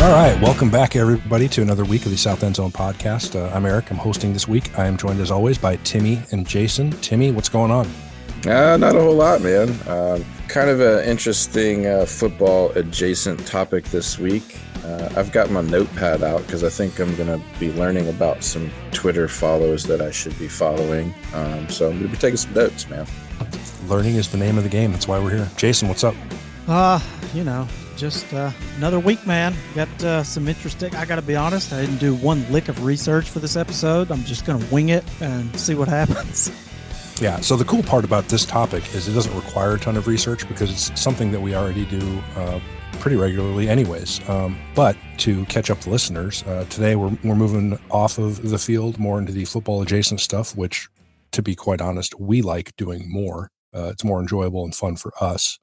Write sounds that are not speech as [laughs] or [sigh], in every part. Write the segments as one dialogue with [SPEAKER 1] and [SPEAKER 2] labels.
[SPEAKER 1] All right, welcome back, everybody, to another week of the South End Zone podcast. Uh, I'm Eric. I'm hosting this week. I am joined, as always, by Timmy and Jason. Timmy, what's going on?
[SPEAKER 2] Uh, not a whole lot, man. Uh, kind of an interesting uh, football adjacent topic this week. Uh, I've got my notepad out because I think I'm going to be learning about some Twitter follows that I should be following. Um, so I'm going to be taking some notes, man.
[SPEAKER 1] Learning is the name of the game. That's why we're here. Jason, what's up?
[SPEAKER 3] Uh, you know, just uh, another week, man. Got uh, some interesting. I got to be honest, I didn't do one lick of research for this episode. I'm just going to wing it and see what [laughs] happens.
[SPEAKER 1] Yeah. So the cool part about this topic is it doesn't require a ton of research because it's something that we already do uh, pretty regularly, anyways. Um, but to catch up the listeners, uh, today we're we're moving off of the field more into the football adjacent stuff, which, to be quite honest, we like doing more. Uh, it's more enjoyable and fun for us.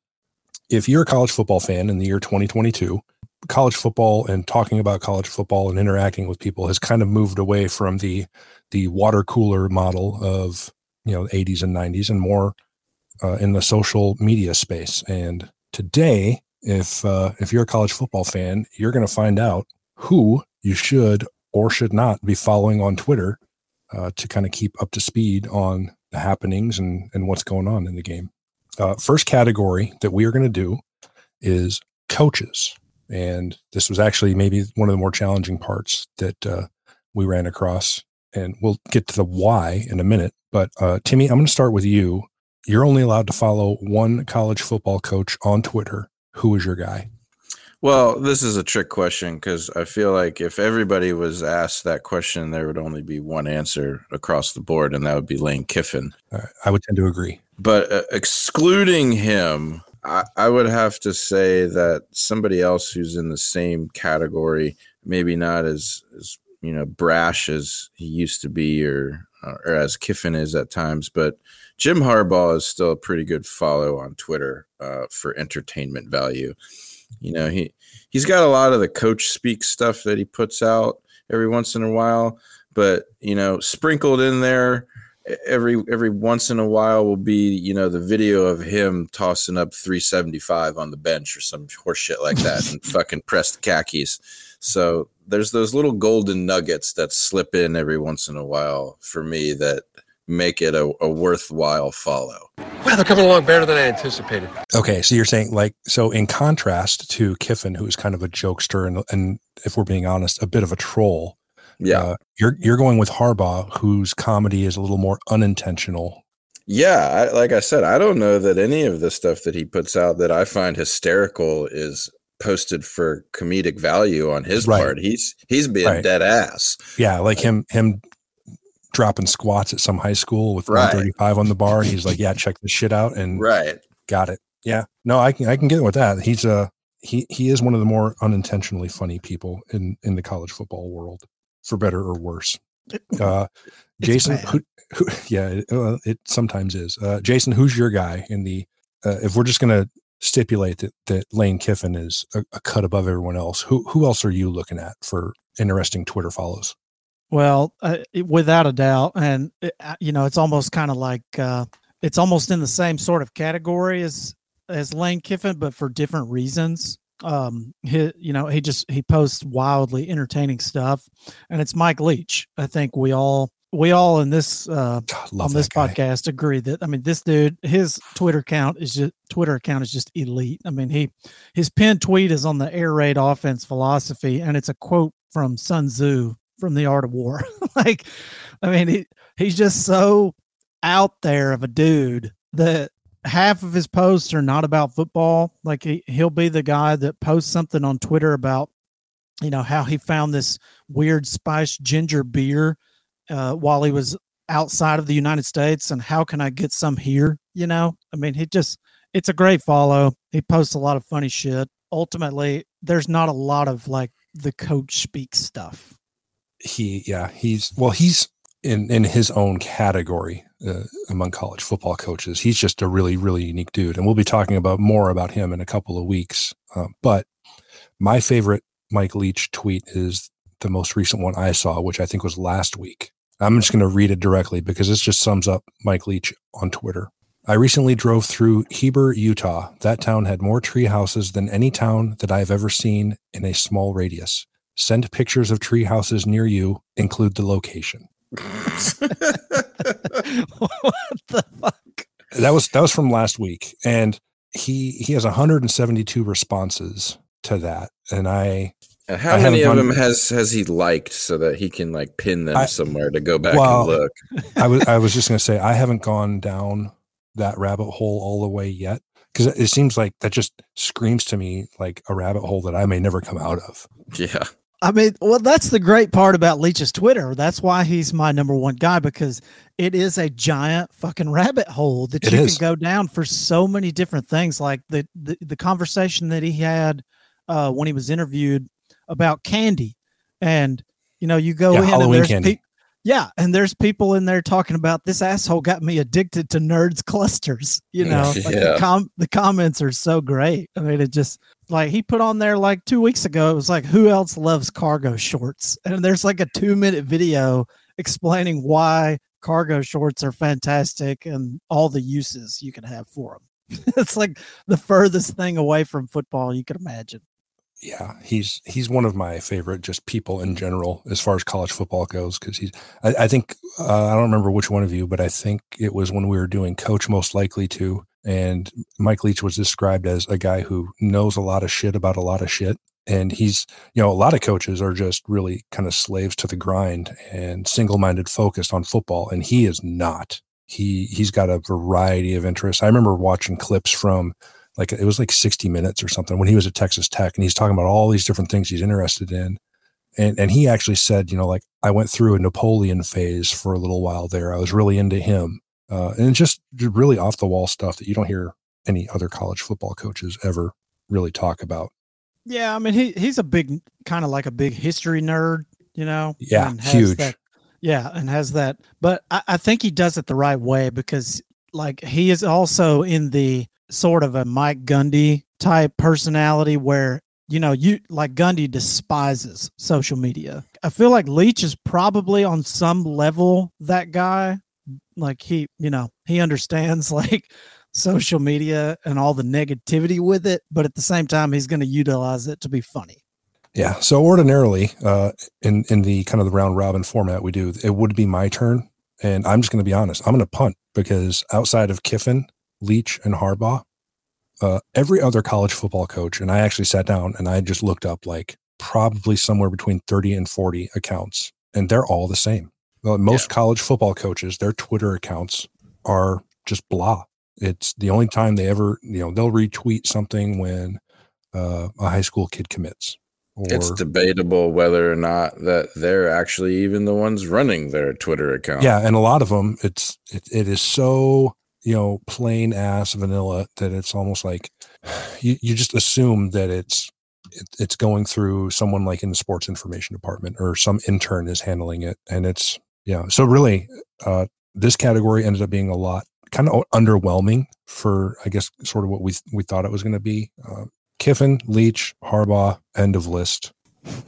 [SPEAKER 1] If you're a college football fan in the year 2022, college football and talking about college football and interacting with people has kind of moved away from the the water cooler model of you know 80s and 90s and more uh, in the social media space. And today if uh, if you're a college football fan you're going to find out who you should or should not be following on twitter uh, to kind of keep up to speed on the happenings and and what's going on in the game uh, first category that we are going to do is coaches and this was actually maybe one of the more challenging parts that uh, we ran across and we'll get to the why in a minute but uh, Timmy, I'm going to start with you. You're only allowed to follow one college football coach on Twitter. Who is your guy?
[SPEAKER 2] Well, this is a trick question because I feel like if everybody was asked that question, there would only be one answer across the board, and that would be Lane Kiffin.
[SPEAKER 1] Uh, I would tend to agree.
[SPEAKER 2] But uh, excluding him, I, I would have to say that somebody else who's in the same category, maybe not as, as you know brash as he used to be or or as Kiffin is at times, but Jim Harbaugh is still a pretty good follow on Twitter uh, for entertainment value. You know, he he's got a lot of the coach speak stuff that he puts out every once in a while, but you know, sprinkled in there every every once in a while will be you know the video of him tossing up 375 on the bench or some horse shit like that and [laughs] fucking press the khakis so there's those little golden nuggets that slip in every once in a while for me that make it a, a worthwhile follow.
[SPEAKER 4] Well, they're coming along better than I anticipated.
[SPEAKER 1] Okay, so you're saying like so in contrast to Kiffin, who's kind of a jokester and and if we're being honest, a bit of a troll.
[SPEAKER 2] Yeah,
[SPEAKER 1] uh, you're you're going with Harbaugh, whose comedy is a little more unintentional.
[SPEAKER 2] Yeah, I, like I said, I don't know that any of the stuff that he puts out that I find hysterical is posted for comedic value on his right. part. He's he's being right. dead ass.
[SPEAKER 1] Yeah, like him him dropping squats at some high school with right. 135 on the bar. And he's like, Yeah, check this shit out. And
[SPEAKER 2] right.
[SPEAKER 1] Got it. Yeah. No, I can I can get with that. He's a he he is one of the more unintentionally funny people in in the college football world, for better or worse. [laughs] Uh Jason, who, who, yeah, it, uh, it sometimes is. Uh, Jason, who's your guy in the? Uh, if we're just gonna stipulate that, that Lane Kiffin is a, a, cut above everyone else. Who who else are you looking at for interesting Twitter follows?
[SPEAKER 3] Well, uh, without a doubt, and it, uh, you know, it's almost kind of like uh, it's almost in the same sort of category as as Lane Kiffin, but for different reasons. Um he you know he just he posts wildly entertaining stuff. And it's mike leach. I think we all we all in this uh on this podcast agree that i mean this dude his twitter account is just twitter account is just elite. I mean he his pinned tweet is on the air raid offense philosophy and it's a quote from sun tzu from the art of war. [laughs] Like i mean he, he's just so out there of a dude that half of his posts are not about football. Like he, he'll be the guy that posts something on Twitter about, you know, how he found this weird spiced ginger beer uh, while he was outside of the United States and how can I get some here? You know, I mean, he just, it's a great follow. He posts a lot of funny shit. Ultimately, there's not a lot of like the coach speak stuff.
[SPEAKER 1] He, yeah, he's, well, he's, in in his own category uh, among college football coaches. He's just a really really unique dude, and we'll be talking about more about him in a couple of weeks. Uh, but my favorite Mike Leach tweet is the most recent one I saw, which I think was last week. I'm just going to read it directly because this just sums up Mike Leach on Twitter. I recently drove through Heber, Utah. That town had more tree houses than any town that I have ever seen in a small radius. Send pictures of tree houses near you, include the location.
[SPEAKER 3] What the fuck?
[SPEAKER 1] That was that was from last week, and he he has 172 responses to that, and I.
[SPEAKER 2] And how
[SPEAKER 1] I
[SPEAKER 2] many of them has has he liked so that he can like pin them
[SPEAKER 1] I-
[SPEAKER 2] somewhere to go back
[SPEAKER 1] Well,
[SPEAKER 2] and look? [laughs]
[SPEAKER 1] I was I was just going to say I haven't gone down that rabbit hole all the way yet because it seems like that just screams to me like a rabbit hole that I may never come out of.
[SPEAKER 2] Yeah.
[SPEAKER 3] I mean, well, that's the great part about Leach's Twitter. That's why he's my number one guy because it is a giant fucking rabbit hole that
[SPEAKER 1] It
[SPEAKER 3] you
[SPEAKER 1] is.
[SPEAKER 3] can go down for so many different things. Like the the, the conversation that he had uh, when he was interviewed about candy, and you know, you go
[SPEAKER 1] Yeah,
[SPEAKER 3] in
[SPEAKER 1] Halloween
[SPEAKER 3] and there's pe- yeah, and there's people in there talking about this asshole got me addicted to nerds clusters. You know, like the com the comments are so great. I mean, it just like he put on there like two weeks ago. It was like, who else loves cargo shorts? And there's like a two minute video explaining why cargo shorts are fantastic and all the uses you can have for them. [laughs] it's like the furthest thing away from football you could imagine.
[SPEAKER 1] Yeah, he's he's one of my favorite just people in general as far as college football goes because he's I, I think uh, I don't remember which one of you, but I think it was when we were doing Coach Most Likely to, and Mike Leach was described as a guy who knows a lot of shit about a lot of shit. And he's, you know, a lot of coaches are just really kind of slaves to the grind and single-minded focused on football, and he is not. He he's got a variety of interests. I remember watching clips from like it was like 60 minutes or something when he was at Texas Tech and he's talking about all these different things he's interested in. And and he actually said, you know, like I went through a Napoleon phase for a little while there. I was really into him. Uh, and just really off the wall stuff that you don't hear any other college football coaches ever really talk about.
[SPEAKER 3] Yeah, I mean he he's a big kind of like a big history nerd, you know.
[SPEAKER 1] Yeah,
[SPEAKER 3] and has
[SPEAKER 1] huge.
[SPEAKER 3] That, yeah, and has that, but I, I think he does it the right way because like he is also in the sort of a Mike Gundy type personality where you know you like Gundy despises social media. I feel like Leach is probably on some level that guy. Like he, you know, he understands [laughs] like social media and all the negativity with it, but at the same time, he's going to utilize it to be funny.
[SPEAKER 1] Yeah. So ordinarily, uh, in in the kind of the round robin format we do, it would be my turn, and I'm just going to be honest. I'm going to punt because outside of Kiffin, Leach, and Harbaugh, uh, every other college football coach, and I actually sat down and I just looked up like probably somewhere between 30 and 40 accounts, and they're all the same. Well, most college football coaches, their Twitter accounts are just blah. It's the only time they ever, you know, they'll retweet something when uh, a high school kid commits. Or,
[SPEAKER 2] It's debatable whether or not that they're actually even the ones running their Twitter account.
[SPEAKER 1] yeah, and a lot of them, it's it, it is so you know plain ass vanilla that it's almost like you you just assume that it's it, it's going through someone like in the sports information department or some intern is handling it, and it's yeah. So really, uh, this category ended up being a lot kind of underwhelming for I guess sort of what we we thought it was going to be. Uh, Kiffin, Leach, Harbaugh, end of list,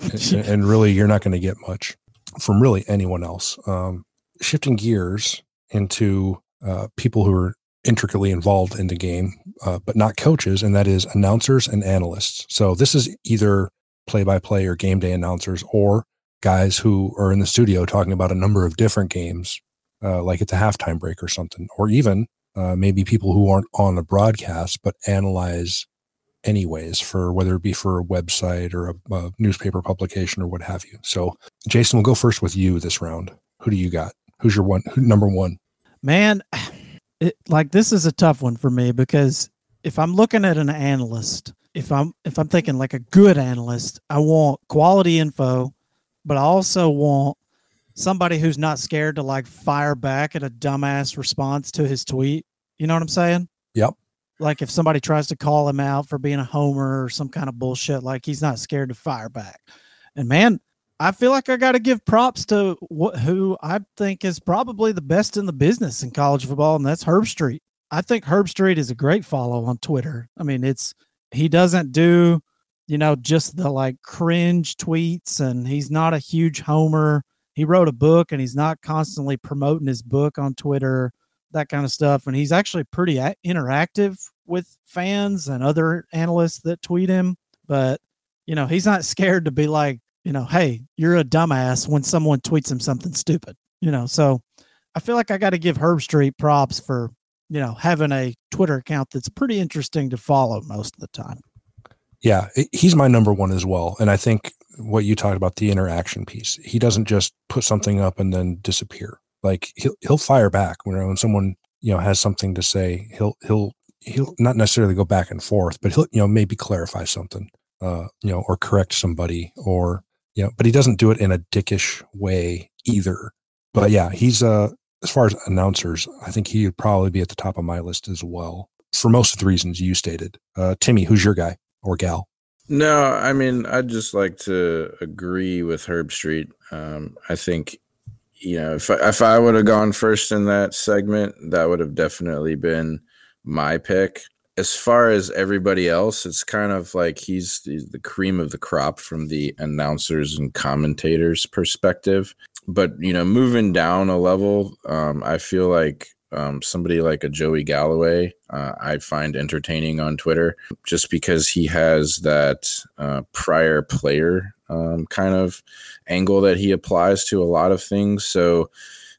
[SPEAKER 1] and, and really you're not going to get much from really anyone else. Um, shifting gears into uh, people who are intricately involved in the game, uh, but not coaches, and that is announcers and analysts. So this is either play by play or game day announcers or guys who are in the studio talking about a number of different games, uh, like it's a halftime break or something, or even uh, maybe people who aren't on the broadcast but analyze anyways for whether it be for a website or a, a newspaper publication or what have you. So, Jason, we'll go first with you this round. Who do you got? Who's your one? Who, number one?
[SPEAKER 3] Man, [sighs] it, like this is a tough one for me because if I'm looking at an analyst, if I'm if I'm thinking like a good analyst, I want quality info, but I also want somebody who's not scared to like fire back at a dumbass response to his tweet. You know what I'm saying?
[SPEAKER 1] Yep.
[SPEAKER 3] Like if somebody tries to call him out for being a homer or some kind of bullshit, like he's not scared to fire back. And man, I feel like I got to give props to wh- who I think is probably the best in the business in college football, and that's Herbstreit. I think Herbstreit is a great follow on Twitter. I mean, it's he doesn't do, you know, just the like cringe tweets, and he's not a huge homer. He wrote a book, and he's not constantly promoting his book on Twitter, that kind of stuff. And he's actually pretty a- interactive with fans and other analysts that tweet him. But you know, he's not [laughs] scared to be like, you know, hey, you're a dumbass when someone tweets him something stupid, you know. So I feel like I got to give Herbstreit props for, you know, having a Twitter account that's pretty interesting to follow most of the time.
[SPEAKER 1] Yeah, he's my number one as well. And I think what you talked about the interaction piece, he doesn't just put something up and then disappear. Like he'll he'll fire back when when someone you know has something to say. He'll he'll he'll not necessarily go back and forth, but he'll you know maybe clarify something, uh, you know, or correct somebody, or you know, but he doesn't do it in a dickish way either. But yeah, he's uh as far as announcers, I think he would probably be at the top of my list as well for most of the reasons you stated. Uh, Timmy, who's your guy or gal?
[SPEAKER 2] No, I mean, I'd just like to agree with Herbstreit. Um, I think, you know, if I, if I would have gone first in that segment, that would have definitely been my pick as far as everybody else, it's kind of like he's the, cream of the crop from the announcers and commentators perspective. But you know, moving down a level, um, I feel like um, somebody like a Joey Galloway, uh, I find entertaining on Twitter just because he has that uh, prior player um, kind of angle that he applies to a lot of things. So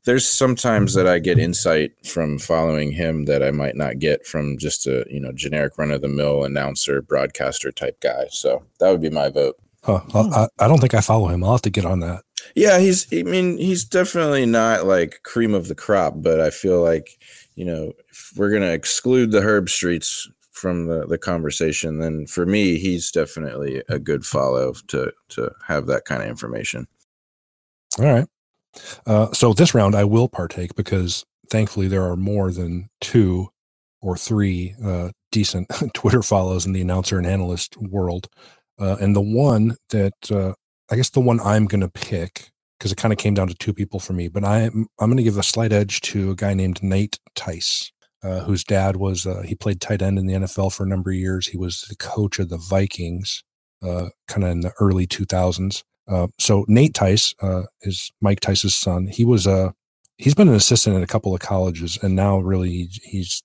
[SPEAKER 2] there's sometimes that I get insight from following him that I might not get from just a you know generic run of the mill announcer broadcaster type guy. So that would be my vote.
[SPEAKER 1] Huh. I, I don't think I follow him. I'll have to get on that.
[SPEAKER 2] Yeah, he's. I mean, he's definitely not like cream of the crop, but I feel like you know if we're gonna exclude the Herbstreits from the the conversation, then for me, he's definitely a good follow to to have that kind of information.
[SPEAKER 1] All right. Uh, so this round I will partake because thankfully there are more than two or three uh, decent [laughs] Twitter follows in the announcer and analyst world. Uh, and the one that uh, I guess the one I'm going to pick because it kind of came down to two people for me, but I'm I'm going to give a slight edge to a guy named Nate Tice, uh, whose dad was uh, he played tight end in the NFL for a number of years. He was the coach of the Vikings, kind of in the early 2000s. Uh, so Nate Tice uh, is Mike Tice's son. He was a uh, he's been an assistant at a couple of colleges, and now really he's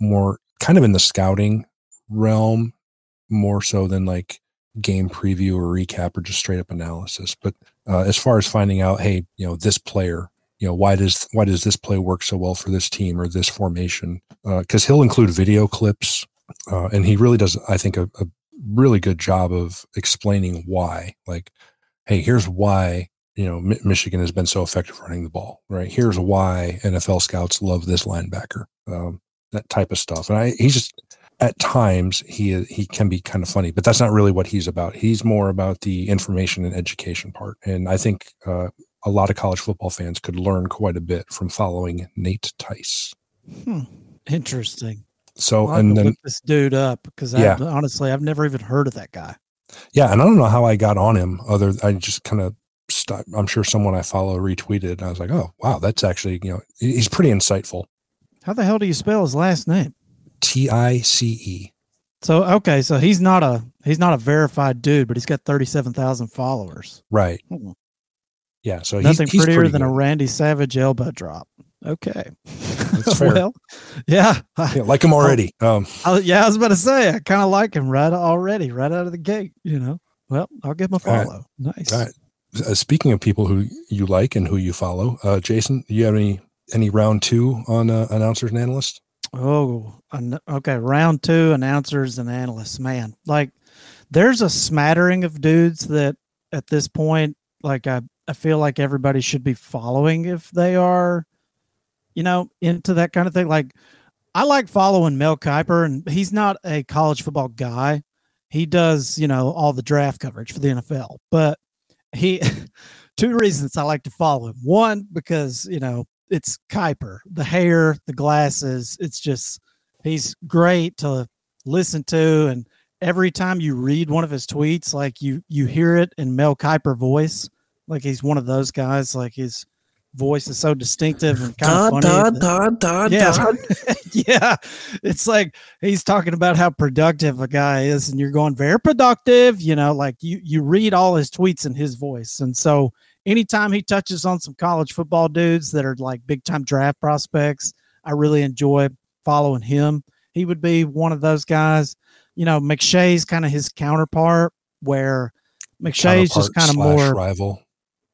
[SPEAKER 1] more kind of in the scouting realm, more so than like game preview or recap or just straight up analysis. But uh, as far as finding out, hey, you know, this player, you know, why does why does this play work so well for this team or this formation? Because uh, he'll include video clips, and he really does, I think, a, a really good job of explaining why. Like hey, here's why you know M- Michigan has been so effective running the ball, right? Here's why NFL scouts love this linebacker, um, that type of stuff. And I, he's just at times he he can be kind of funny, but that's not really what he's about. He's more about the information and education part, and I think uh, a lot of college football fans could learn quite a bit from following Nate Tice.
[SPEAKER 3] Hmm. Interesting.
[SPEAKER 1] So and then
[SPEAKER 3] this dude up because yeah. honestly I've never even heard of that guy.
[SPEAKER 1] Yeah, and I don't know how I got on him. Other, I just kind of stopped. I'm sure someone I follow retweeted. I was like, oh wow, that's actually you know he's pretty insightful.
[SPEAKER 3] How the hell do you spell his last name?
[SPEAKER 1] T I C E.
[SPEAKER 3] So okay, so he's not a he's not a verified dude, but he's got thirty seven thousand followers.
[SPEAKER 1] Right. Hmm. Yeah. So
[SPEAKER 3] nothing
[SPEAKER 1] he's,
[SPEAKER 3] prettier
[SPEAKER 1] he's
[SPEAKER 3] than
[SPEAKER 1] good.
[SPEAKER 3] a Randy Savage elbow drop. Okay.
[SPEAKER 1] That's [laughs] fair.
[SPEAKER 3] well, yeah.
[SPEAKER 1] Yeah, like him already. Um,
[SPEAKER 3] I, yeah, I was about to say I kind of like him right already, right out of the gate. You know. Well, I'll give him a
[SPEAKER 1] right.
[SPEAKER 3] follow. Nice.
[SPEAKER 1] all right. Uh, speaking of people who you like and who you follow, uh, Jason, do you have any any round two on uh, announcers and analysts?
[SPEAKER 3] Oh, an- okay. Round two announcers and analysts. Man, like there's a smattering of dudes that at this point, like I, I feel like everybody should be following if they are, you know, into that kind of thing. Like I like following Mel Kiper, and he's not a college football guy. He does, you know, all the draft coverage for the NFL, but he [laughs] two reasons I like to follow him. One, because you know it's Kiper, the hair, the glasses. It's just he's great to listen to, and every time you read one of his tweets, like you you hear it in Mel Kiper voice, like he's one of those guys. Like his voice is so distinctive and kind of funny. that- yeah, [laughs] yeah. It's like he's talking about how productive a guy is, and you're going very productive. You know, like you you read all his tweets in his voice, and so anytime he touches on some college football dudes that are like big time draft prospects, I really enjoy following him. He would be one of those guys. You know, McShay's kind of his counterpart, where McShay's just kind of more
[SPEAKER 1] rival.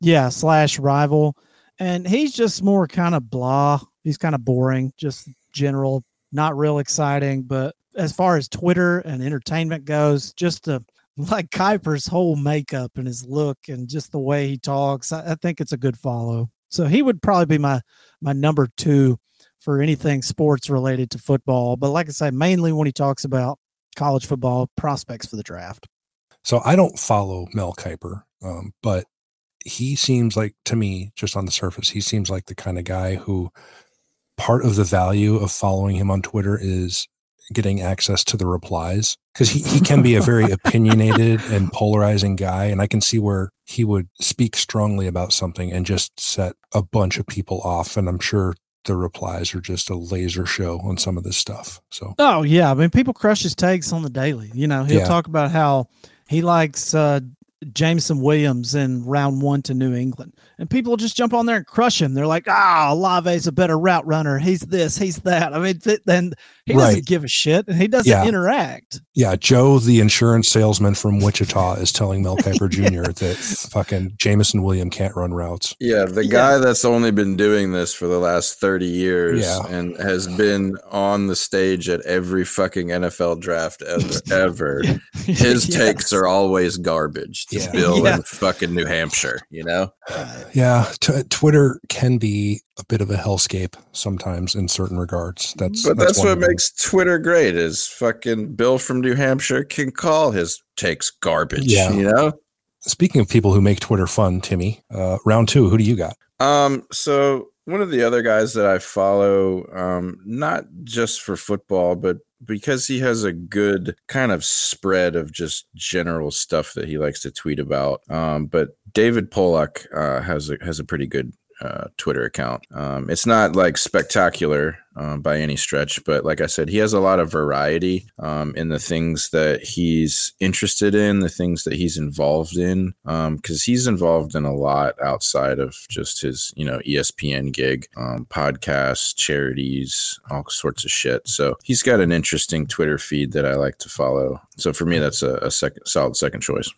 [SPEAKER 3] yeah slash rival and he's just more kind of blah. He's kind of boring just general not real exciting. But as far as twitter and entertainment goes just to like kiper's whole makeup and his look and just the way he talks I, I think it's a good follow. So he would probably be my my number two for anything sports related to football. But like i say mainly when he talks about college football prospects for the draft.
[SPEAKER 1] So I don't follow Mel Kiper, um, but he seems like to me, just on the surface, he seems like the kind of guy who part of the value of following him on Twitter is getting access to the replies because he, he can be a very [laughs] opinionated and polarizing guy and i can see where he would speak strongly about something and just set a bunch of people off and i'm sure the replies are just a laser show on some of this stuff so
[SPEAKER 3] Oh yeah, I mean people crush his takes on the daily. You know, he'll
[SPEAKER 1] Yeah.
[SPEAKER 3] talk about how he likes uh Jameson Williams in round one to New England, and people just jump on there and crush him. They're like, "Ah, Lave's a better route runner. He's this, he's that." I mean, then he doesn't
[SPEAKER 1] Right.
[SPEAKER 3] give a shit, and he doesn't
[SPEAKER 1] Yeah.
[SPEAKER 3] interact.
[SPEAKER 1] Yeah, Joe, the insurance salesman from Wichita, is telling Mel Kiper [laughs] Jr. that fucking Jameson William can't run routes.
[SPEAKER 2] Yeah, the
[SPEAKER 3] Yeah.
[SPEAKER 2] guy that's only been doing this for the last 30 years
[SPEAKER 1] Yeah.
[SPEAKER 2] and has been on the stage at every fucking NFL draft ever. ever. [laughs] His
[SPEAKER 3] Yes.
[SPEAKER 2] takes are always garbage to
[SPEAKER 1] Yeah.
[SPEAKER 2] Bill
[SPEAKER 3] Yeah.
[SPEAKER 2] in fucking New Hampshire, you know?
[SPEAKER 1] Yeah, t- Twitter can be a bit of a hellscape sometimes in certain regards. That's
[SPEAKER 2] But that's,
[SPEAKER 1] one
[SPEAKER 2] what
[SPEAKER 1] of them.
[SPEAKER 2] makes Twitter great is fucking Bill from New Hampshire can call his takes garbage,
[SPEAKER 1] Yeah.
[SPEAKER 2] you know?
[SPEAKER 1] Speaking of people who make Twitter fun, Timmy, uh, round two, who do you got?
[SPEAKER 2] Um, so one of the other guys that I follow, um, not just for football, but because he has a good kind of spread of just general stuff that he likes to tweet about. Um, but David Pollack uh, has a has a pretty good uh, Twitter account. Um, it's not like spectacular um, by any stretch, but like I said, he has a lot of variety um, in the things that he's interested in, the things that he's involved in, because he's involved in a lot outside of just his, you know, ESPN gig, um, podcasts, charities, all sorts of shit. So he's got an interesting Twitter feed that I like to follow. So for me, that's a, a second solid second choice.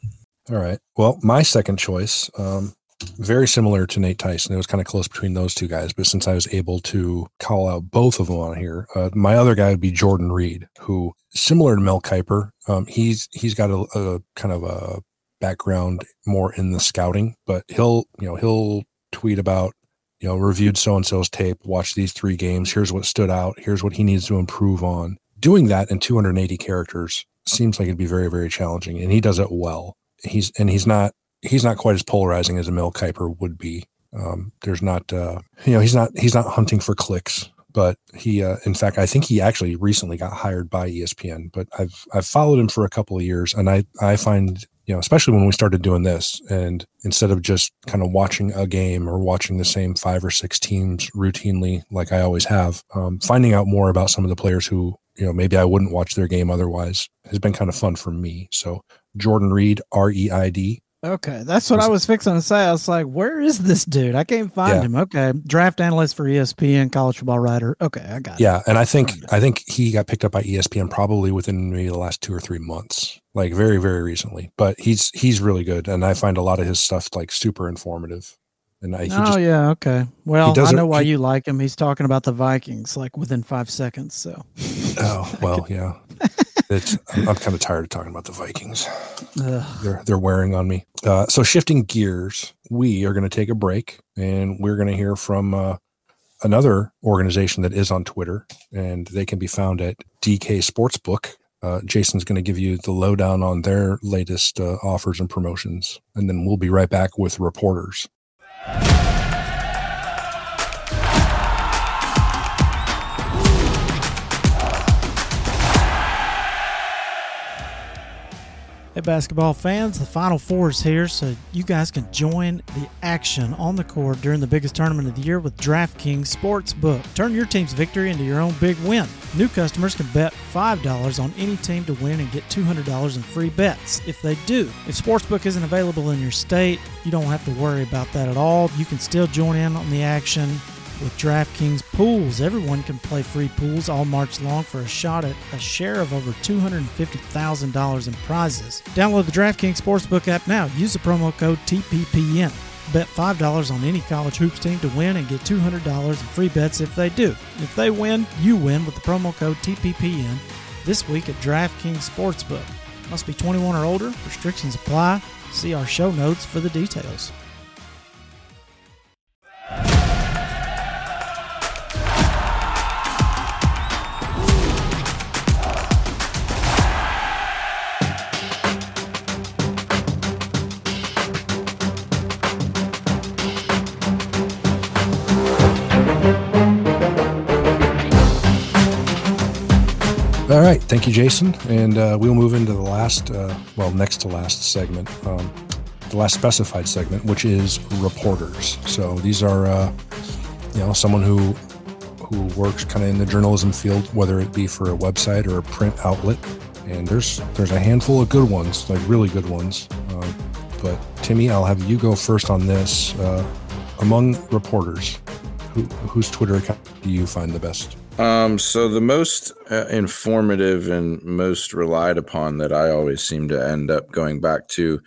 [SPEAKER 1] All right. Well, my second choice, um, very similar to Nate Tyson. It was kind of close between those two guys, but since I was able to call out both of them on here, uh, my other guy would be Jordan Reid, who similar to Mel Kiper, um, he's he's got a, a kind of a background more in the scouting, but he'll you know he'll tweet about you know reviewed so and so's tape, watch these three games. Here's what stood out. Here's what he needs to improve on. Doing that in 280 characters seems like it'd be very very challenging, and he does it well he's and he's not he's not quite as polarizing as a Mel Kiper would be. Um, there's not uh, you know he's not he's not hunting for clicks, but he uh, in fact I think he actually recently got hired by ESPN. But I've I've followed him for a couple of years, and I I find you know especially when we started doing this, and instead of just kind of watching a game or watching the same five or six teams routinely like I always have, um, finding out more about some of the players who you know maybe I wouldn't watch their game otherwise has been kind of fun for me. So Jordan Reid, R E I D.
[SPEAKER 3] Okay, that's what I was fixing to say. I was like, "Where is this dude? I can't find
[SPEAKER 1] Yeah.
[SPEAKER 3] him." Okay, draft analyst for ESPN, college football writer. Okay, I got it.
[SPEAKER 1] Yeah, and I think I think he got picked up by ESPN probably within maybe the last two or three months, like very very recently. But he's he's really good, and I find a lot of his stuff like super informative. And I,
[SPEAKER 3] oh
[SPEAKER 1] just
[SPEAKER 3] yeah, okay. Well, I know why
[SPEAKER 1] he-
[SPEAKER 3] you like him. He's talking about the Vikings like within five seconds. So,
[SPEAKER 1] oh well, yeah. [laughs] It's I'm, I'm kind of tired of talking about the Vikings.
[SPEAKER 3] Ugh.
[SPEAKER 1] They're they're wearing on me. Uh, so shifting gears, we are going to take a break, and we're going to hear from uh, another organization that is on Twitter, and they can be found at DK Sportsbook. Uh, Jason's going to give you the lowdown on their latest uh, offers and promotions, and then we'll be right back with reporters.
[SPEAKER 3] Hey, basketball fans, the Final Four is here, so you guys can join the action on the court during the biggest tournament of the year with DraftKings Sportsbook. Turn your team's victory into your own big win. New customers can bet $5 on any team to win and get $200 in free bets if they do. If Sportsbook isn't available in your state, you don't have to worry about that at all. You can still join in on the action with DraftKings pools. Everyone can play free pools all March long for a shot at a share of over $250,000 in prizes. Download the DraftKings Sportsbook app now. Use the promo code TPPN. Bet $5 on any college hoops team to win and get $200 in free bets if they do. If they win, you win with the promo code TPPN this week at DraftKings Sportsbook. Must be 21 or older. Restrictions apply. See our show notes for the details.
[SPEAKER 1] Thank you, Jason, and uh, we'll move into the last, uh, well, next to last segment, um, the last specified segment, which is reporters. So these are, uh, you know, someone who who works kind of in the journalism field, whether it be for a website or a print outlet. And there's there's a handful of good ones, like really good ones. Um, but Timmy, I'll have you go first on this. Uh, among reporters, who, whose Twitter account do you find the best?
[SPEAKER 2] Um, so the most uh, informative and most relied upon that I always seem to end up going back to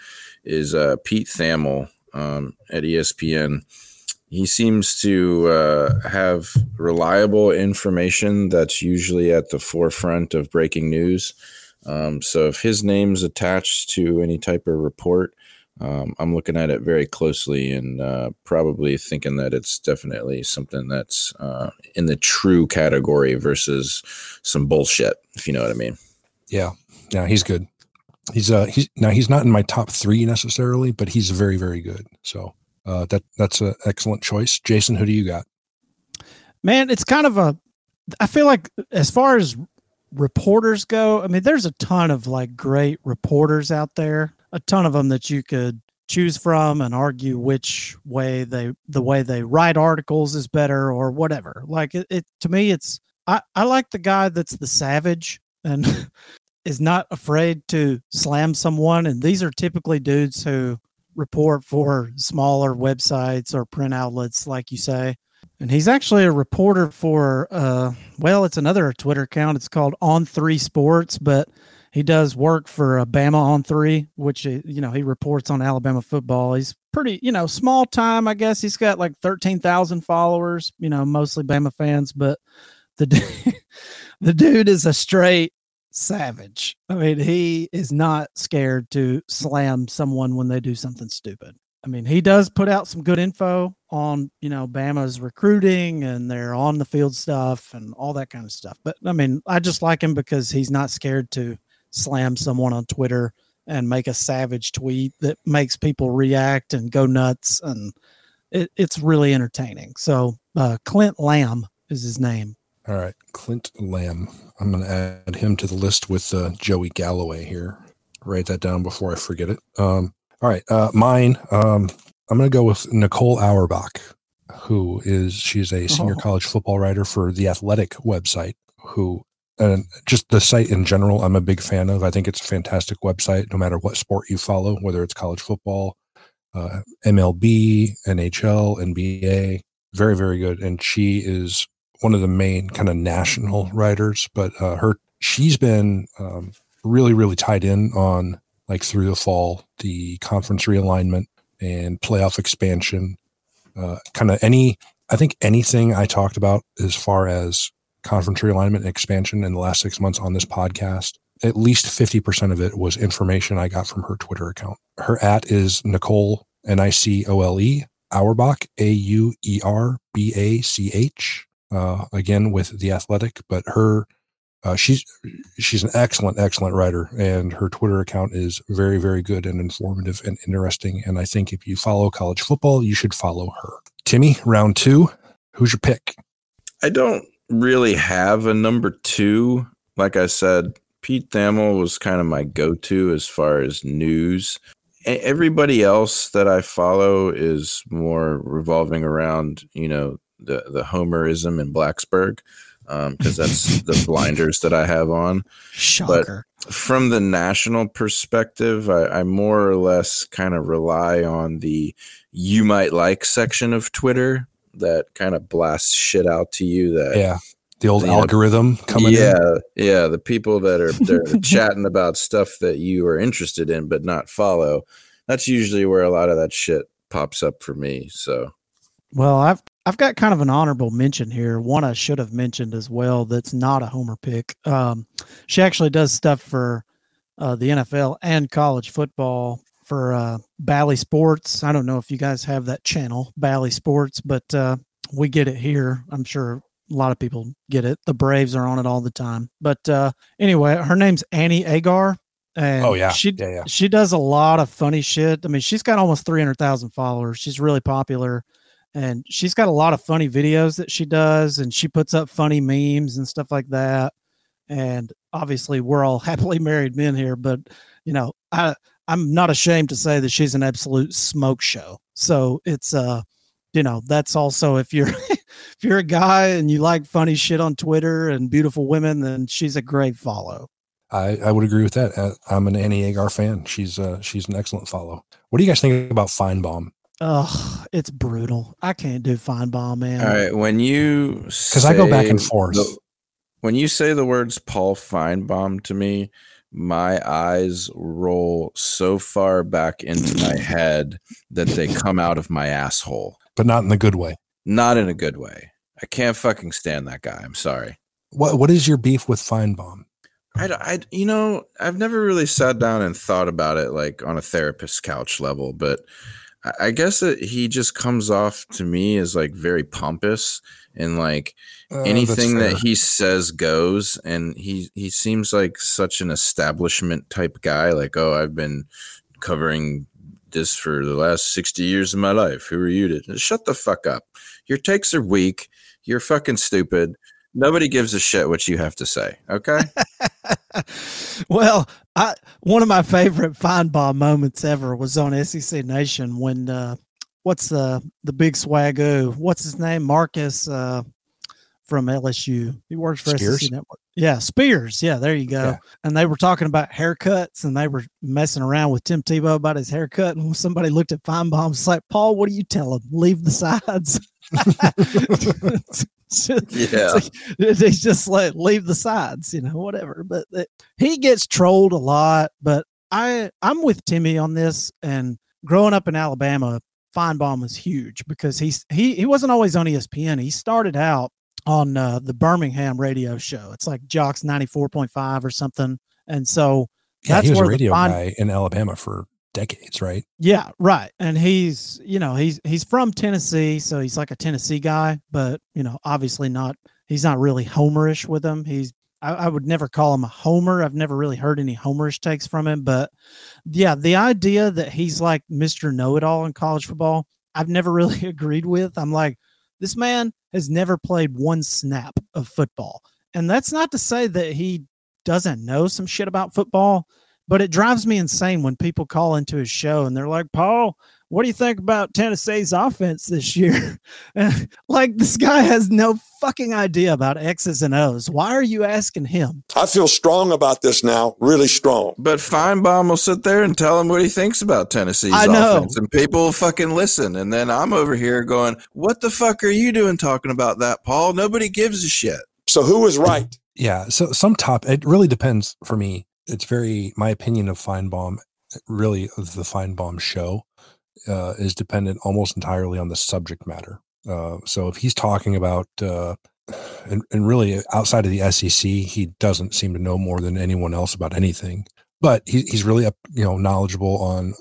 [SPEAKER 2] is uh, Pete Thamel um, at ESPN. He seems to uh, have reliable information that's usually at the forefront of breaking news. Um, so if his name's attached to any type of report, um, I'm looking at it very closely and uh, probably thinking that it's definitely something that's uh, in the true category versus some bullshit, if you know what I mean.
[SPEAKER 1] Yeah, yeah, he's good. He's uh he's now he's not in my top three necessarily, but he's very very good. So uh, that that's an excellent choice. Jason, who do you got?
[SPEAKER 3] Man, it's kind of a. I feel like as far as reporters go, I mean, there's a ton of like great reporters out there. A ton of them that you could choose from and argue which way they the way they write articles is better or whatever. Like it, it to me, it's I I like the guy that's the savage and [laughs] is not afraid to slam someone. And these are typically dudes who report for smaller websites or print outlets, like you say and he's actually a reporter for uh well it's another twitter account it's called on three sports but he does work for Bama on three which uh, you know he reports on alabama football. He's pretty you know small time i guess. He's got like 13000 followers you know mostly bama fans but the [laughs] the dude is a straight savage. I mean he is not scared to slam someone when they do something stupid. I mean, he does put out some good info on, you know, Bama's recruiting and their on the field stuff and all that kind of stuff. But I mean, I just like him because he's not scared to slam someone on Twitter and make a savage tweet that makes people react and go nuts. And it, it's really entertaining. So, uh, Clint Lamb is his name.
[SPEAKER 1] All right, Clint Lamb. I'm going to add him to the list with uh, Joey Galloway here. Write that down before I forget it. Um, all right, uh, mine. Um, I'm going to go with Nicole Auerbach, who is she's a senior
[SPEAKER 3] Oh.
[SPEAKER 1] college football writer for the Athletic website. Who and just the site in general, I'm a big fan of. I think it's a fantastic website, no matter what sport you follow, whether it's college football, uh, MLB, NHL, NBA. Very, very good. And she is one of the main kind of national writers, but uh, her she's been um, really, really tied in on like through the fall, the conference realignment and playoff expansion. Uh, kind of any, I think anything I talked about as far as conference realignment and expansion in the last six months on this podcast, at least 50% of it was information I got from her Twitter account. Her at is Nicole, N I C O L E, Auerbach, A U E R B A C H. Uh, again, with the athletic, but her uh, she's she's an excellent, excellent writer, and her Twitter account is very, very good and informative and interesting. And I think if you follow college football, you should follow her. Timmy, round two. Who's your pick?
[SPEAKER 2] I don't really have a number two. Like I said, Pete Thamel was kind of my go-to as far as news. Everybody else that I follow is more revolving around, you know, the the Homerism in Blacksburg because um, that's the [laughs] blinders that I have on.
[SPEAKER 3] Shocker.
[SPEAKER 2] But from the national perspective, I, I more or less kind of rely on the you might like section of Twitter that kind of blasts shit out to you that
[SPEAKER 1] yeah the old algorithm know, coming
[SPEAKER 2] yeah in. yeah the people that are they're [laughs] chatting about stuff that you are interested in but not follow that's usually where a lot of that shit pops up for me so
[SPEAKER 3] well i've I've got kind of an honorable mention here. One I should have mentioned as well. That's not a homer pick. Um, she actually does stuff for uh, the NFL and college football for uh, Bally Sports. I don't know if you guys have that channel, Bally Sports, but uh, we get it here. I'm sure a lot of people get it. The Braves are on it all the time. But uh, anyway, her name's Annie Agar. And
[SPEAKER 1] oh yeah,
[SPEAKER 3] she
[SPEAKER 1] yeah, yeah.
[SPEAKER 3] she does a lot of funny shit. I mean, she's got almost three hundred thousand followers. She's really popular and she's got a lot of funny videos that she does and she puts up funny memes and stuff like that and obviously we're all [laughs] happily married men here but you know i i'm not ashamed to say that she's an absolute smoke show so it's uh you know that's also if you're [laughs] if you're a guy and you like funny shit on twitter and beautiful women then she's a great follow
[SPEAKER 1] I, I would agree with that. Uh, I'm an Annie Agar fan. She's uh, she's an excellent follow. What do you guys think about Finebaum?
[SPEAKER 3] Oh, it's brutal. I can't do Finebaum, man.
[SPEAKER 2] All right, when you
[SPEAKER 1] because I go back and forth. The,
[SPEAKER 2] when you say the words Paul Finebaum to me, my eyes roll so far back into my head that they come out of my asshole.
[SPEAKER 1] But not in the good way.
[SPEAKER 2] Not in a good way. I can't fucking stand that guy. I'm sorry.
[SPEAKER 1] What What is your beef with Finebaum?
[SPEAKER 2] I, I, you know, I've never really sat down and thought about it like on a therapist's couch level, but I guess that he just comes off to me as like very pompous and like uh, anything that he says goes and he he seems like such an establishment type guy like oh I've been covering this for the last 60 years of my life who are you to shut the fuck up your takes are weak you're fucking stupid Nobody gives a shit what you have to say. Okay. [laughs]
[SPEAKER 3] well, I one of my favorite fine Finebaum moments ever was on SEC Nation when uh, what's the the big swagoo? What's his name? Marcus uh, from LSU. He works for Spears? SEC Network. Yeah, Spears. Yeah, there you go. Yeah. And they were talking about haircuts and they were messing around with Tim Tebow about his haircut. And somebody looked at Finebaum, it's like, Paul, what do you tell him? Leave the sides. [laughs]
[SPEAKER 2] yeah,
[SPEAKER 3] like, he's just like leave the sides, you know, whatever. But it, he gets trolled a lot. But I I'm with Timmy on this. And growing up in Alabama, Finebaum was huge because he's he he wasn't always on ESPN. He started out on uh, the Birmingham radio show. It's like Jox ninety four point five or something. And so
[SPEAKER 1] yeah, that's he was a radio guy in Alabama for decades, right?
[SPEAKER 3] Yeah, right. And he's, you know, he's he's from Tennessee, so he's like a Tennessee guy, but you know, obviously not. He's not really homerish with him. He's I, I would never call him a homer. I've never really heard any homerish takes from him, but yeah, the idea that he's like Mister Know It All in college football, I've never [laughs] really agreed with. I'm like, this man has never played one snap of football, and that's not to say that he doesn't know some shit about football but it drives me insane when people call into his show and they're like, Paul, what do you think about Tennessee's offense this year? [laughs] like this guy has no fucking idea about X's and O's. Why are you asking him?
[SPEAKER 5] I feel strong about this now, really strong.
[SPEAKER 2] But Finebaum will sit there and tell him what he thinks about Tennessee's
[SPEAKER 3] I know.
[SPEAKER 2] offense, and people will fucking listen. And then I'm over here going, "What the fuck are you doing talking about that, Paul? Nobody gives a shit."
[SPEAKER 5] So who was right?
[SPEAKER 1] Yeah. So some top, it really depends for me. It's very, my opinion of Finebaum, really of the Finebaum show, uh, is dependent almost entirely on the subject matter. Uh, so if he's talking about, uh, and, and really outside of the SEC, he doesn't seem to know more than anyone else about anything. But he, he's really up, you know, knowledgeable on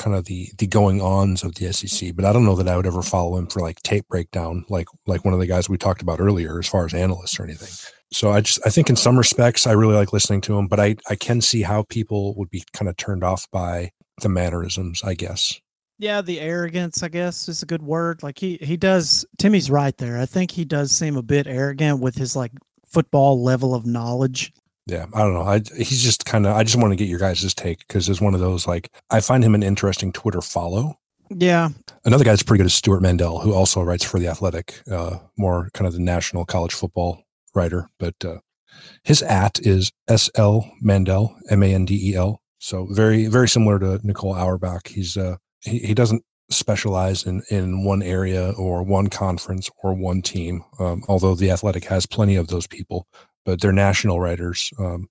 [SPEAKER 1] kind of the the going ons of the SEC. But I don't know that I would ever follow him for like tape breakdown, like like one of the guys we talked about earlier, as far as analysts or anything. So I just I think in some respects I really like listening to him, but I I can see how people would be kind of turned off by the mannerisms, I guess.
[SPEAKER 3] Yeah, the arrogance, I guess, is a good word. Like he he does Timmy's right there. I think he does seem a bit arrogant with his like football level of knowledge.
[SPEAKER 1] Yeah, I don't know. I he's just kind of. I just want to get your guys' take because it's one of those like I find him an interesting Twitter follow.
[SPEAKER 3] Yeah,
[SPEAKER 1] Another guy that's pretty good is Stewart Mandel, who also writes for the Athletic, uh, more kind of the national college football writer. But uh, his at is S L Mandel, M A N D E L. So very very similar to Nicole Auerbach. He's uh he, he doesn't specialize in in one area or one conference or one team. Um, although the Athletic has plenty of those people, but their national writers um,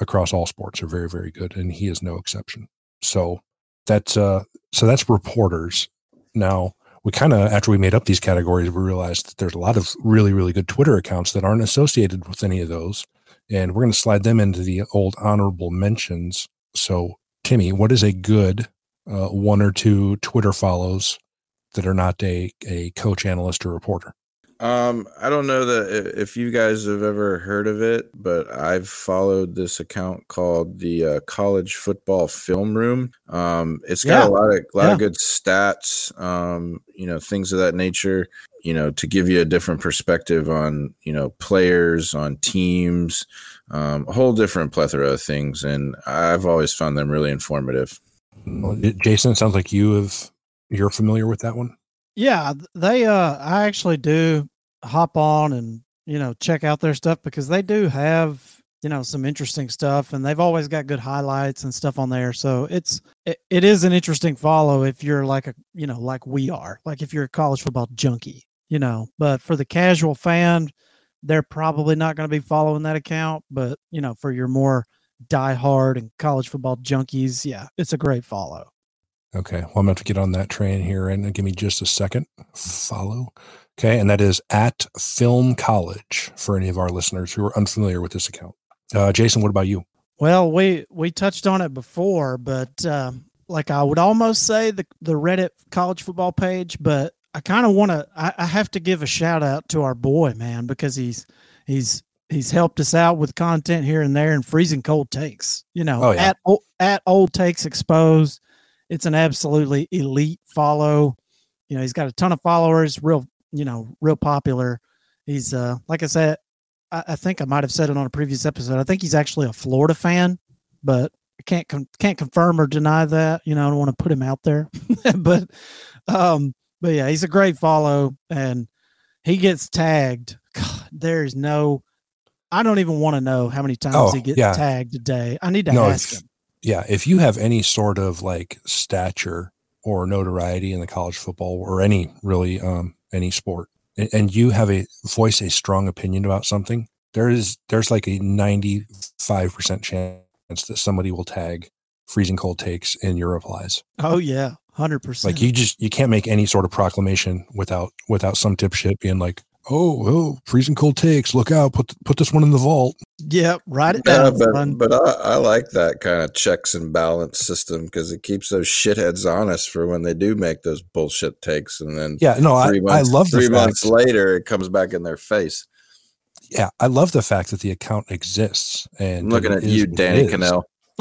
[SPEAKER 1] across all sports are very very good, and he is no exception. So that's uh so that's reporters. Now we kind of after we made up these categories, we realized that there's a lot of really really good Twitter accounts that aren't associated with any of those, and we're going to slide them into the old honorable mentions. So Timmy, what is a good uh, one or two Twitter follows that are not a a coach, analyst, or reporter?
[SPEAKER 2] Um, I don't know that if you guys have ever heard of it, but I've followed this account called the uh, College Football Film Room. Um, it's got
[SPEAKER 3] Yeah.
[SPEAKER 2] a lot of lot
[SPEAKER 3] Yeah.
[SPEAKER 2] of good stats, um, you know, things of that nature. You know, to give you a different perspective on you know players, on teams, um, a whole different plethora of things, and I've always found them really informative.
[SPEAKER 1] It- Jason, sounds like you have you're familiar with that one.
[SPEAKER 3] yeah. They uh, I actually do hop on and you know check out their stuff because they do have you know some interesting stuff and they've always got good highlights and stuff on there so it's it, it is an interesting follow if you're like a you know like we are like if you're a college football junkie you know but for the casual fan they're probably not going to be following that account but you know for your more diehard and college football junkies yeah it's a great follow
[SPEAKER 1] Okay. Well, I'm going to have to get on that train here and give me just a second. Follow. Okay. And that is at Film College for any of our listeners who are unfamiliar with this account. Uh, Jason, what about you?
[SPEAKER 3] Well, we we touched on it before, but um, like I would almost say the the Reddit college football page, but I kind of want to. I, I have to give a shout out to our boy, man, because he's he's he's helped us out with content here and there and freezing cold takes. You know,
[SPEAKER 1] Oh, yeah.
[SPEAKER 3] at at old takes exposed, it's an absolutely elite follow. You know, he's got a ton of followers, real you know, real popular. He's uh like I said, I, I think I might have said it on a previous episode. I think he's actually a Florida fan, but I can't con- can't confirm or deny that. You know, I don't want to put him out there, [laughs] but um, but yeah, he's a great follow, and he gets tagged. God, there's no. I don't even want to know how many times
[SPEAKER 1] Oh,
[SPEAKER 3] he gets
[SPEAKER 1] yeah.
[SPEAKER 3] tagged a day. I need to
[SPEAKER 1] No,
[SPEAKER 3] ask
[SPEAKER 1] if-
[SPEAKER 3] him.
[SPEAKER 1] Yeah. If you have any sort of like stature or notoriety in the college football or any really, um, any sport, and, and you have a voice a strong opinion about something, there is, there's like a 95% chance that somebody will tag freezing cold takes in your replies.
[SPEAKER 3] Oh yeah, hundred percent.
[SPEAKER 1] Like you just you can't make any sort of proclamation without without some dipshit being like, oh, oh, freezing cold takes, look out, put put this one in the vault.
[SPEAKER 3] yeah, write it
[SPEAKER 2] Yeah,
[SPEAKER 3] down.
[SPEAKER 2] but but I, I like that kind of checks and balance system because it keeps those shitheads honest for when they do make those bullshit takes, and then
[SPEAKER 1] Yeah, no, I,
[SPEAKER 2] three
[SPEAKER 1] I
[SPEAKER 2] months,
[SPEAKER 1] love the
[SPEAKER 2] three
[SPEAKER 1] fact,
[SPEAKER 2] months later it comes back in their face.
[SPEAKER 1] yeah, I love the fact that the account exists. And
[SPEAKER 2] I'm looking at you, Danny
[SPEAKER 1] is.
[SPEAKER 2] Kanell. [laughs]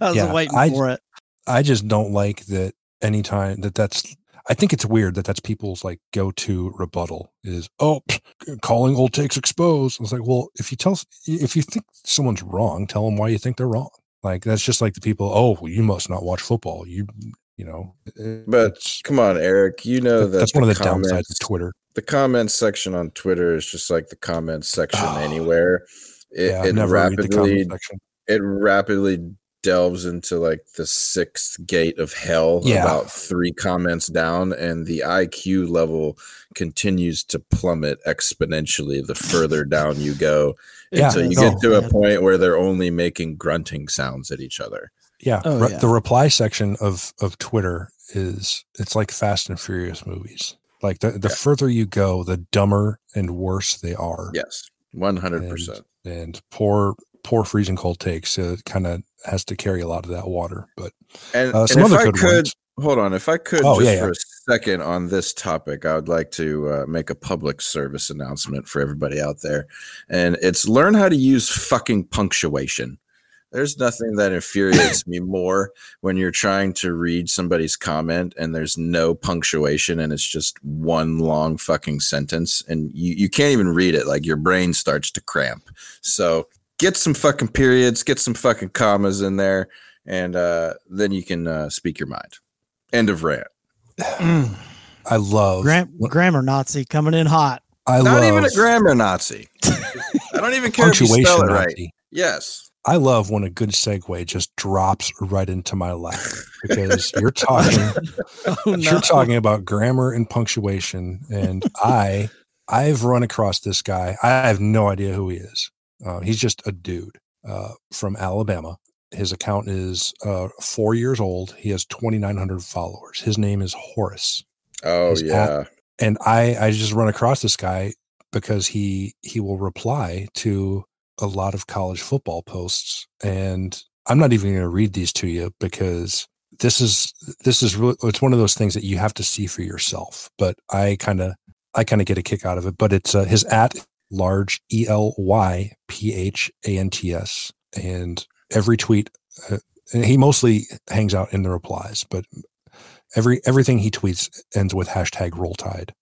[SPEAKER 3] I was
[SPEAKER 1] Yeah,
[SPEAKER 3] waiting
[SPEAKER 1] I-
[SPEAKER 3] for it.
[SPEAKER 1] I just don't like that anytime that that's. I think it's weird that that's people's like go to rebuttal is oh calling old takes exposed. I was like, well, if you tell if you think someone's wrong, tell them why you think they're wrong. Like that's just like the people. Oh, well, you must not watch football. You You know,
[SPEAKER 2] But come on, Eric. You know that
[SPEAKER 1] that's one of the
[SPEAKER 2] comments,
[SPEAKER 1] downsides of Twitter.
[SPEAKER 2] The comments section on Twitter is just like the comments section
[SPEAKER 1] Oh.
[SPEAKER 2] anywhere. It,
[SPEAKER 1] yeah,
[SPEAKER 2] it
[SPEAKER 1] never read the
[SPEAKER 2] rapidly
[SPEAKER 1] section.
[SPEAKER 2] it rapidly delves into like the sixth gate of hell
[SPEAKER 1] Yeah.
[SPEAKER 2] about three comments down and the iq level continues to plummet exponentially the further down you go
[SPEAKER 1] Yeah,
[SPEAKER 2] until you
[SPEAKER 1] no,
[SPEAKER 2] get to a point where they're only making grunting sounds at each other
[SPEAKER 1] Yeah,
[SPEAKER 3] Oh,
[SPEAKER 1] re-
[SPEAKER 3] yeah.
[SPEAKER 1] the reply section of of Twitter is it's like Fast and Furious movies. Like the the
[SPEAKER 2] Yeah.
[SPEAKER 1] further you go, the dumber and worse they are.
[SPEAKER 2] yes 100%
[SPEAKER 1] and poor poor freezing cold takes uh, kind of has to carry a lot of that water. But
[SPEAKER 2] and,
[SPEAKER 1] uh,
[SPEAKER 2] and
[SPEAKER 1] some
[SPEAKER 2] if i could
[SPEAKER 1] ones.
[SPEAKER 2] hold on if i could
[SPEAKER 1] Oh,
[SPEAKER 2] just
[SPEAKER 1] yeah,
[SPEAKER 2] for
[SPEAKER 1] yeah.
[SPEAKER 2] a second on this topic i would like to uh, make a public service announcement for everybody out there and it's learn how to use fucking punctuation there's nothing that infuriates me [laughs] more when you're trying to read somebody's comment and there's no punctuation and it's just one long fucking sentence and you, you can't even read it like your brain starts to cramp so get some fucking periods get some fucking commas in there and uh, then you can uh, speak your mind. End of rant.
[SPEAKER 3] Mm. [clears throat]
[SPEAKER 1] I love
[SPEAKER 3] Gram- grammar Nazi coming in hot.
[SPEAKER 1] I
[SPEAKER 2] not
[SPEAKER 1] love
[SPEAKER 2] even a grammar nazi. I don't even care if you spell it right.
[SPEAKER 1] Nazi.
[SPEAKER 2] yes.
[SPEAKER 1] I love when a good segue just drops right into my lap because you're talking [laughs]
[SPEAKER 3] Oh,
[SPEAKER 1] you're talking about grammar and punctuation and i i've run across this guy. I have no idea who he is uh, he's just a dude uh, from alabama. His account is uh, four years old. He has 2900 followers. His name is horace.
[SPEAKER 2] Oh
[SPEAKER 1] His
[SPEAKER 2] yeah.
[SPEAKER 1] and i i just run across this guy because he he will reply to a lot of college football posts and i'm not even going to read these to you because this is this is really it's one of those things that you have to see for yourself but i kind of i kind of get a kick out of it but it's uh, his at large e l y p h a n t s. And every tweet uh, and he mostly hangs out in the replies but every everything he tweets ends with hashtag roll tide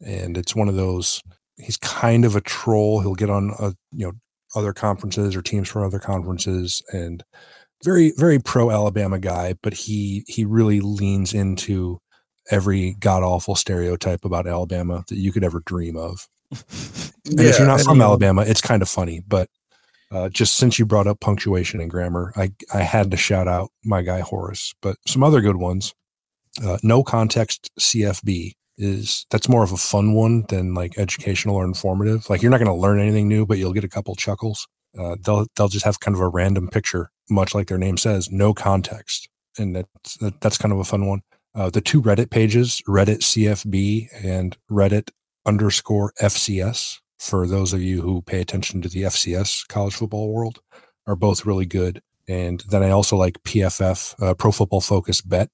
[SPEAKER 1] and it's one of those he's kind of a troll. He'll get on a you know other conferences or teams from other conferences and very very pro alabama guy but he he really leans into every god awful stereotype about alabama that you could ever dream of [laughs] and if you're not from alabama it's kind of funny but uh, just since you brought up punctuation and grammar, I, I had to shout out my guy Horace, but some other good ones. Uh, no context CFB is that's more of a fun one than like educational or informative. Like you're not going to learn anything new, but you'll get a couple chuckles. Uh, they'll they'll just have kind of a random picture, much like their name says, no context, and that's that's kind of a fun one. Uh, the two Reddit pages, Reddit CFB and Reddit underscore FCS, for those of you who pay attention to the FCS college football world, are both really good. And then I also like PFF, uh, Pro Football Focus Bet,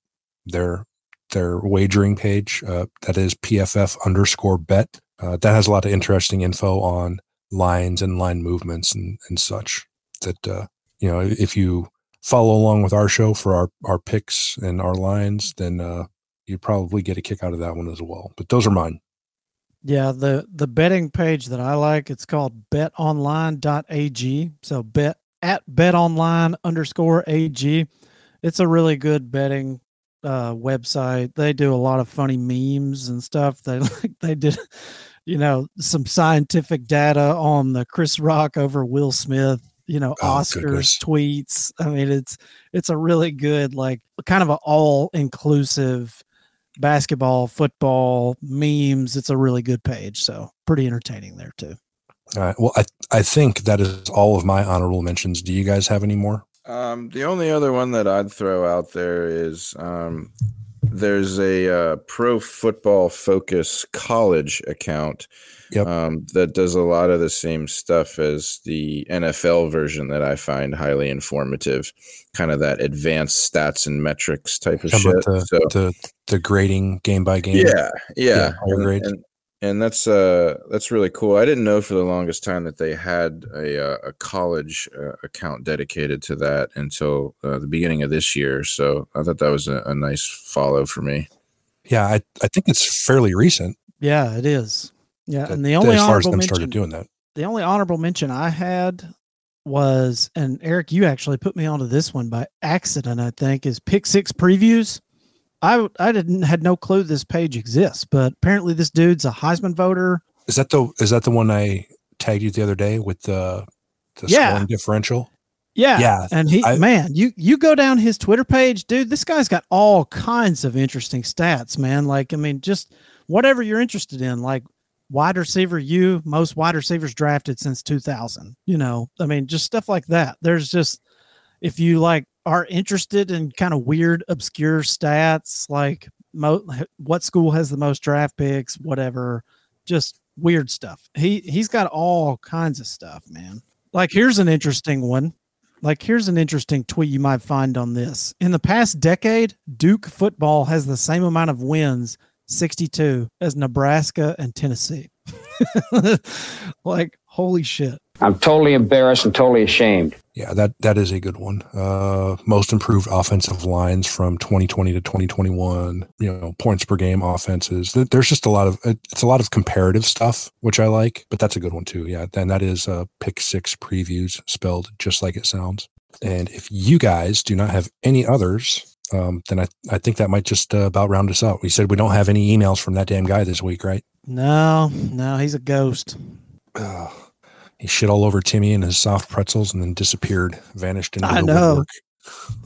[SPEAKER 1] their their wagering page. Uh, that is PFF underscore Bet. Uh, that has a lot of interesting info on lines and line movements and, and such. That uh, you know, if you follow along with our show for our our picks and our lines, then uh, you probably get a kick out of that one as well. But those are mine.
[SPEAKER 3] Yeah, the the betting page that I like, it's called betonline.ag. So bet at betonline underscore ag. It's a really good betting uh website. They do a lot of funny memes and stuff. They [laughs] like they did you know some scientific data on the Chris Rock over Will Smith, you know,
[SPEAKER 1] Oh,
[SPEAKER 3] Oscars
[SPEAKER 1] goodness.
[SPEAKER 3] tweets. I mean, it's it's a really good like kind of an all inclusive basketball, football, memes. It's a really good page. So pretty entertaining there too.
[SPEAKER 1] All right. Well, I I think that is all of my honorable mentions. Do you guys have any more?
[SPEAKER 2] Um, the only other one that I'd throw out there is um, there's a uh, pro football focus college account
[SPEAKER 1] Yep.
[SPEAKER 2] um, that does a lot of the same stuff as the NFL version that I find highly informative, kind of that advanced stats and metrics type of
[SPEAKER 1] How
[SPEAKER 2] shit.
[SPEAKER 1] the,
[SPEAKER 2] so
[SPEAKER 1] the the grading game by game?
[SPEAKER 2] yeah, yeah,
[SPEAKER 1] higher
[SPEAKER 2] and, and, and that's uh that's really cool. I didn't know for the longest time that they had a uh, a college uh, account dedicated to that until uh, the beginning of this year. So I thought that was a, a nice follow for me.
[SPEAKER 1] Yeah, I, I think it's fairly recent.
[SPEAKER 3] Yeah, it is. Yeah,
[SPEAKER 1] that-
[SPEAKER 3] and the only
[SPEAKER 1] as far as
[SPEAKER 3] honorable
[SPEAKER 1] them
[SPEAKER 3] mention,
[SPEAKER 1] started doing that.
[SPEAKER 3] the only honorable mention I had was, and Eric, you actually put me onto this one by accident. I think is pick six previews. I I didn't had no clue this page exists, but apparently this dude's a Heisman voter.
[SPEAKER 1] Is that the is that the one I tagged you the other day with the the
[SPEAKER 3] Yeah.
[SPEAKER 1] scoring differential?
[SPEAKER 3] Yeah.
[SPEAKER 1] Yeah,
[SPEAKER 3] And he
[SPEAKER 1] I-
[SPEAKER 3] man, you you go down his Twitter page, dude, this guy's got all kinds of interesting stats, man. Like, I mean, just whatever you're interested in, like wide receiver you, most wide receivers drafted since 2000. You know, I mean, just stuff like that. There's just if you like are interested in kind of weird obscure stats like mo- what school has the most draft picks, whatever, just weird stuff. He he's got all kinds of stuff, man. Like here's an interesting one. Like, here's an interesting tweet you might find on this. In the past decade, Duke football has the same amount of wins, 62, as Nebraska and Tennessee. [laughs] like, holy shit.
[SPEAKER 6] I'm totally embarrassed and totally ashamed.
[SPEAKER 1] Yeah, that that is a good one. Uh, most improved offensive lines from 2020 to 2021. You know, points per game offenses. There's just a lot of it's a lot of comparative stuff, which I like. But that's a good one too. Yeah, and that is uh, pick six previews spelled just like it sounds. And if you guys do not have any others, um, then I I think that might just uh, about round us out. We said we don't have any emails from that damn guy this week, right?
[SPEAKER 3] No, no, he's a ghost.
[SPEAKER 1] Ugh. he shit all over Timmy and his soft pretzels, and then disappeared, vanished into
[SPEAKER 3] I
[SPEAKER 1] the
[SPEAKER 3] know.
[SPEAKER 1] woodwork.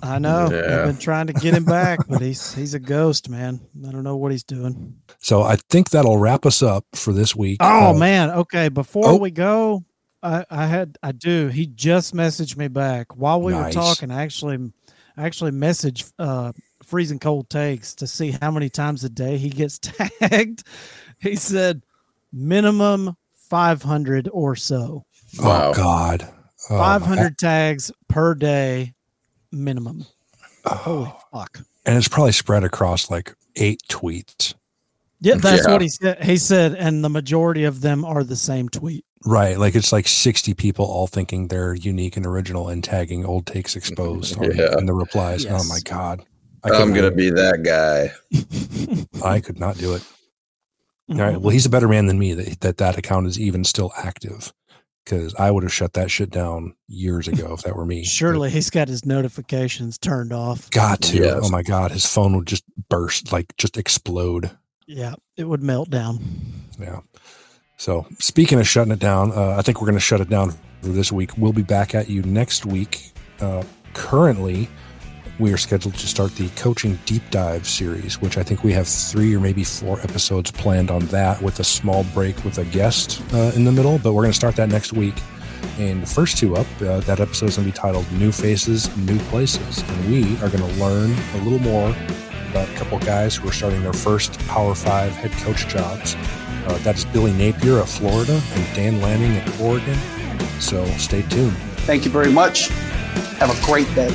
[SPEAKER 3] I know.
[SPEAKER 2] Yeah.
[SPEAKER 3] I've been trying to get him back, [laughs] but he's he's a ghost, man. I don't know what he's doing.
[SPEAKER 1] So I think that'll wrap us up for this week.
[SPEAKER 3] Oh
[SPEAKER 1] Uh,
[SPEAKER 3] man. Okay. Before
[SPEAKER 1] oh.
[SPEAKER 3] we go, I, I had I do. He just messaged me back while we
[SPEAKER 1] Nice.
[SPEAKER 3] were talking. I actually I actually messaged uh freezing cold takes to see how many times a day he gets [laughs] tagged. He said minimum 500 or so.
[SPEAKER 1] Oh God. Oh, my-
[SPEAKER 3] 500 tags per day minimum. Holy oh. fuck.
[SPEAKER 1] and it's probably spread across like eight tweets.
[SPEAKER 3] Yeah, that's
[SPEAKER 2] Yeah.
[SPEAKER 3] what he said. He said, and the majority of them are the same tweet.
[SPEAKER 1] Right. Like it's like 60 people all thinking they're unique and original and tagging old takes exposed on-
[SPEAKER 2] Yeah.
[SPEAKER 1] in the replies. Oh my God. I
[SPEAKER 2] I'm gonna be that guy. [laughs]
[SPEAKER 1] I could not do it. All right. Well, he's a better man than me that that, that account is even still active because I would have shut that shit down years ago if that were me. But
[SPEAKER 3] Surely he's got his notifications turned off.
[SPEAKER 1] Got to.
[SPEAKER 2] Yes.
[SPEAKER 1] Oh my God. His phone would just burst, like just explode.
[SPEAKER 3] Yeah, it would melt down.
[SPEAKER 1] Yeah. So speaking of shutting it down, uh, I think we're going to shut it down for this week. We'll be back at you next week. Uh, currently, we are scheduled to start the coaching deep dive series, which I think we have three or maybe four episodes planned on that, with a small break with a guest uh, in the middle. But we're going to start that next week. And the first two up, uh, that episode is going to be titled "New Faces, New Places," and we are going to learn a little more about a couple guys who are starting their first Power Five head coach jobs. Uh, that is Billy Napier of Florida and Dan Lanning at Oregon. So stay tuned.
[SPEAKER 7] Thank you very much. Have a great day.